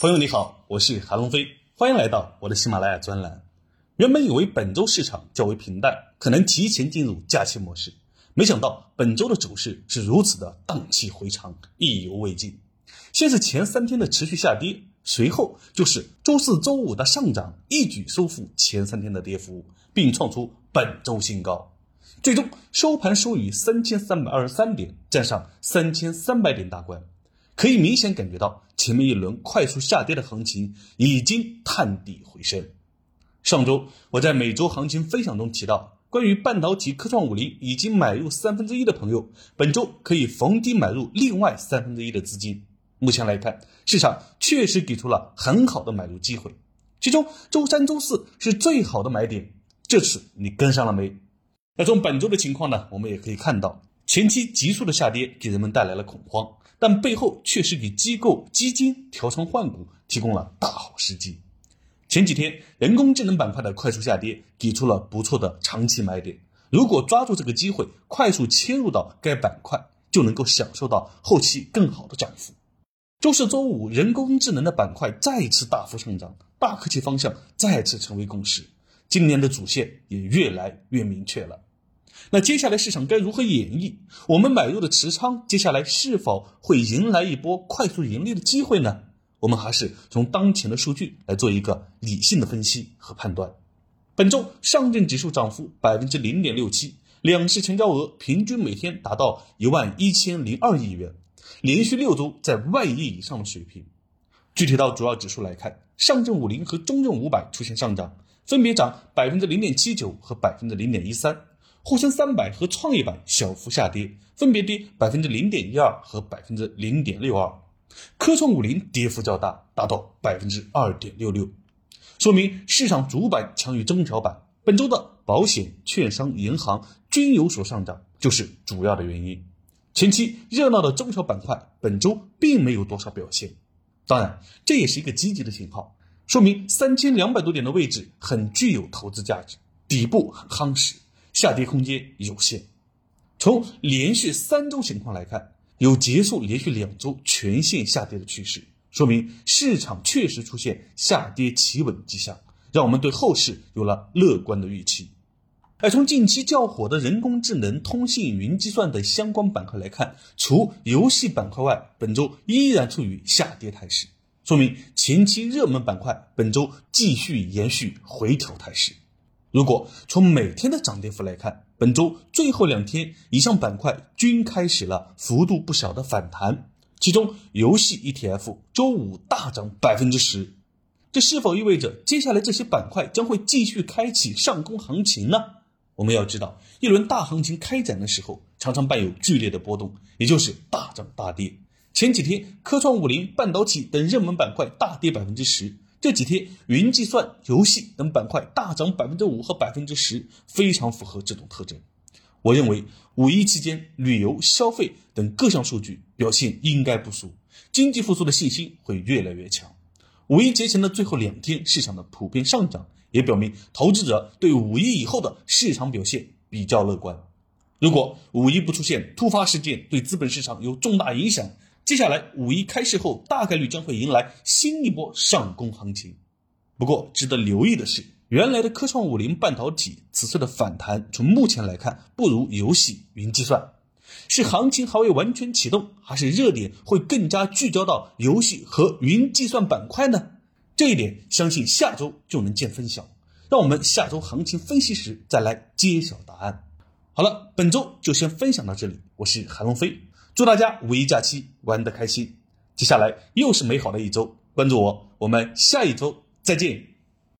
朋友你好，我是韩龙飞，欢迎来到我的喜马拉雅专栏。原本以为本周市场较为平淡，可能提前进入假期模式，没想到本周的走势是如此的荡气回肠，意犹未尽。先是前三天的持续下跌，随后就是周四周五的上涨，一举收复前三天的跌幅，并创出本周新高。最终收盘收于三千三百二十三点，站上三千三百点大关。可以明显感觉到，前面一轮快速下跌的行情已经探底回升。上周我在每周行情分享中提到，关于半导体科创五零已经买入三分之一的朋友，本周可以逢低买入另外三分之一的资金。目前来看，市场确实给出了很好的买入机会，其中周三、周四是最好的买点。这次你跟上了没？那从本周的情况呢，我们也可以看到，前期急速的下跌给人们带来了恐慌。但背后确实给机构基金调仓换股提供了大好时机。前几天人工智能板块的快速下跌，给出了不错的长期买点。如果抓住这个机会，快速切入到该板块，就能够享受到后期更好的涨幅。周四周五，人工智能的板块再次大幅上涨，大科技方向再次成为共识。今年的主线也越来越明确了。那接下来市场该如何演绎？我们买入的持仓，接下来是否会迎来一波快速盈利的机会呢？我们还是从当前的数据来做一个理性的分析和判断。本周上证指数涨幅百分之零点六七，两市成交额平均每天达到一万一千零二亿元，连续六周在万亿以上的水平。具体到主要指数来看，上证五零和中证五百出现上涨，分别涨百分之零点七九和百分之零点一三。沪深三百和创业板小幅下跌，分别跌百分之零点一二和百分之零点六二，科创五零跌幅较大，达到百分之二点六六，说明市场主板强于中小板。本周的保险、券商、银行均有所上涨，就是主要的原因。前期热闹的中小板块本周并没有多少表现，当然这也是一个积极的信号，说明三千两百多点的位置很具有投资价值，底部很夯实。下跌空间有限。从连续三周情况来看，有结束连续两周全线下跌的趋势，说明市场确实出现下跌企稳迹象，让我们对后市有了乐观的预期。而从近期较火的人工智能、通信、云计算等相关板块来看，除游戏板块外，本周依然处于下跌态势，说明前期热门板块本周继续延续回调态势。如果从每天的涨跌幅来看，本周最后两天以上板块均开始了幅度不小的反弹，其中游戏 ETF 周五大涨百分之十，这是否意味着接下来这些板块将会继续开启上攻行情呢？我们要知道，一轮大行情开展的时候，常常伴有剧烈的波动，也就是大涨大跌。前几天，科创五零、半导体等热门板块大跌百分之十。这几天，云计算、游戏等板块大涨百分之五和百分之十，非常符合这种特征。我认为，五一期间旅游、消费等各项数据表现应该不俗，经济复苏的信心会越来越强。五一节前的最后两天，市场的普遍上涨，也表明投资者对五一以后的市场表现比较乐观。如果五一不出现突发事件，对资本市场有重大影响。接下来五一开市后，大概率将会迎来新一波上攻行情。不过，值得留意的是，原来的科创五零半导体此次的反弹，从目前来看不如游戏云计算。是行情还未完全启动，还是热点会更加聚焦到游戏和云计算板块呢？这一点，相信下周就能见分晓。让我们下周行情分析时再来揭晓答案。好了，本周就先分享到这里，我是韩龙飞。祝大家五一假期玩得开心！接下来又是美好的一周，关注我，我们下一周再见。